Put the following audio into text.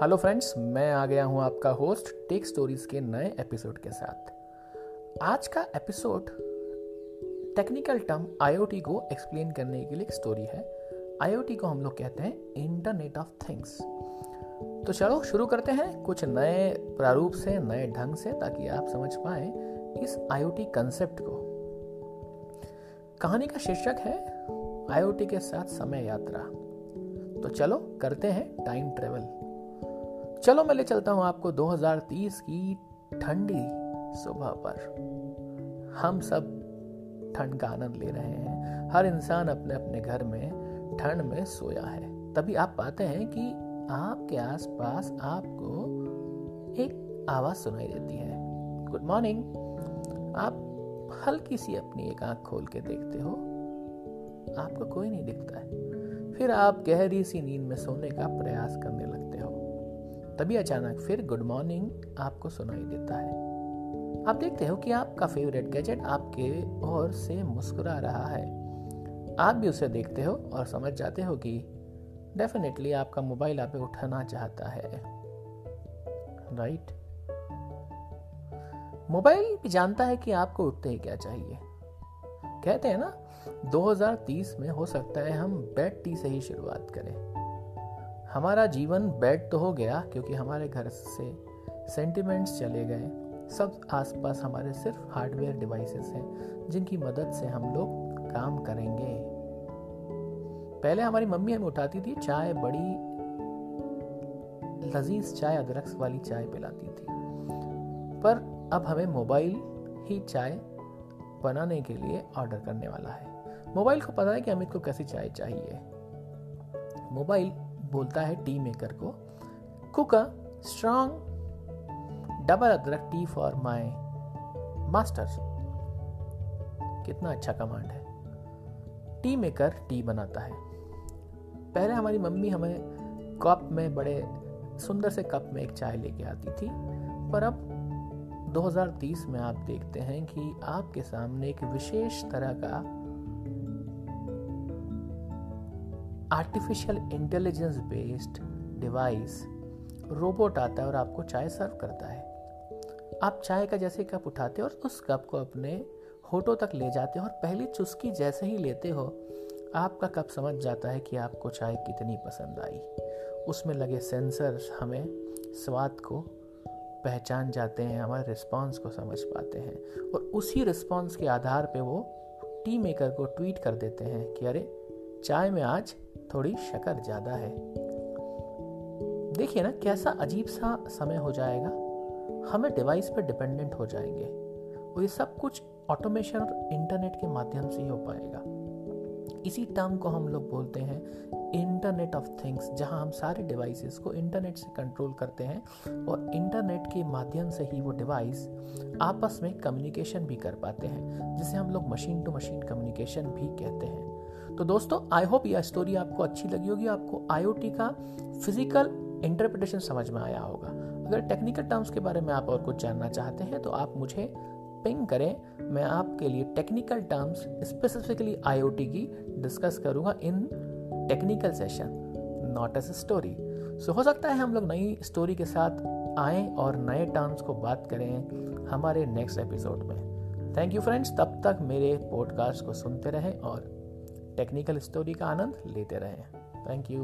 Hello friends मैं आ गया हूँ आपका होस्ट टेक स्टोरीज के नए एपिसोड के साथ। आज का एपिसोड टेक्निकल टर्म आईओटी को एक्सप्लेन करने के लिए एक स्टोरी है। आईओटी को हम लोग कहते हैं इंटरनेट ऑफ़ थिंग्स तो चलो शुरू करते हैं। कुछ नए प्रारूप से, नए ढंग से, ताकि आप समझ पाए इस आईओटी कंसेप्ट को। कहानी का शीर्षक है आईओटी के साथ समय यात्रा। तो चलो करते हैं टाइम ट्रेवल चलो मैं ले चलता हूँ आपको 2030 की ठंडी सुबह पर। हम सब ठंड का आनंद ले रहे हैं। हर इंसान अपने अपने घर में ठंड में सोया है। तभी आप पाते हैं कि आपके आसपास आपको एक आवाज़ सुनाई देती है। गुड मॉर्निंग आप हल्की सी अपनी एक आँख खोल के देखते हो। आपको कोई नहीं दिखता है। फिर आप गहरी सी नींद में सोने का प्रयास करने लगते हो। तभी अचानक फिर गुड मॉर्निंग आपको सुनाई देता है। आप देखते हो कि आपका फेवरेट गैजेट आपके ओर से मुस्कुरा रहा है। आप भी उसे देखते हो और समझ जाते हो कि डेफिनेटली आपका मोबाइल आप उठाना चाहता है। राइट मोबाइल भी जानता है कि आपको उठते ही क्या चाहिए। कहते हैं ना 2030 में हो सकता है हम टी से ही शुरुआत करें। हमारा जीवन बेड तो हो गया क्योंकि हमारे घर से सेंटिमेंट्स चले गए। सब आसपास हमारे सिर्फ़ हार्डवेयर डिवाइसेस हैं, जिनकी मदद से हम लोग काम करेंगे। पहले हमारी मम्मी हमें उठाती थी, चाय, बड़ी लजीज चाय अदरक वाली चाय पिलाती थी। पर अब हमें मोबाइल ही चाय बनाने के लिए ऑर्डर करने वाला है। मोबाइल को पता है कि अमित को कैसी चाय चाहिए। मोबाइल बोलता है टी मेकर को, कुक अ स्ट्रॉन्ग डबल अदरक टी फॉर माई मास्टर कितना अच्छा कमांड है। टी मेकर टी बनाता है। पहले हमारी मम्मी हमें कप में बड़े सुंदर से कप में एक चाय लेके आती थी, पर अब 2030 में आप देखते हैं कि आपके सामने एक विशेष तरह का artificial intelligence based device robot आता है और आपको चाय सर्व करता है। आप चाय का जैसे कप उठाते हो और उस कप को अपने होठों तक ले जाते हो और पहली चुस्की जैसे ही लेते हो, आपका कप समझ जाता है कि आपको चाय कितनी पसंद आई। उसमें लगे सेंसर हमें स्वाद को पहचान जाते हैं, हमारे रिस्पांस को समझ पाते हैं और उसी रिस्पांस के आधार पे वो टी मेकर को ट्वीट कर देते हैं कि अरे, चाय में आज थोड़ी शक्कर ज़्यादा है। देखिए ना, कैसा अजीब सा समय हो जाएगा। हमें डिवाइस पर डिपेंडेंट हो जाएँगे और ये सब कुछ ऑटोमेशन और इंटरनेट के माध्यम से ही हो पाएगा। इसी टर्म को हम लोग बोलते हैं इंटरनेट ऑफ़ थिंग्स जहाँ हम सारे डिवाइसेस को इंटरनेट से कंट्रोल करते हैं और इंटरनेट के माध्यम से ही वो डिवाइस आपस में कम्युनिकेशन भी कर पाते हैं, जिसे हम लोग मशीन टू मशीन कम्युनिकेशन भी कहते हैं। तो दोस्तों आई होप यह स्टोरी आपको अच्छी लगी होगी, आपको आईओटी का फ़िज़िकल इंटरप्रिटेशन समझ में आया होगा। अगर टेक्निकल टर्म्स के बारे में आप और कुछ जानना चाहते हैं तो आप मुझे पिंग करें। मैं आपके लिए टेक्निकल टर्म्स स्पेसिफिकली आईओटी की डिस्कस करूँगा in technical session not as story so हो सकता है हम लोग नई स्टोरी के साथ आए और नए टर्म्स को बात करें हमारे नेक्स्ट एपिसोड में। थैंक यू फ्रेंड्स तब तक मेरे पॉडकास्ट को सुनते रहें और टेक्निकल स्टोरी का आनंद लेते रहें। Thank you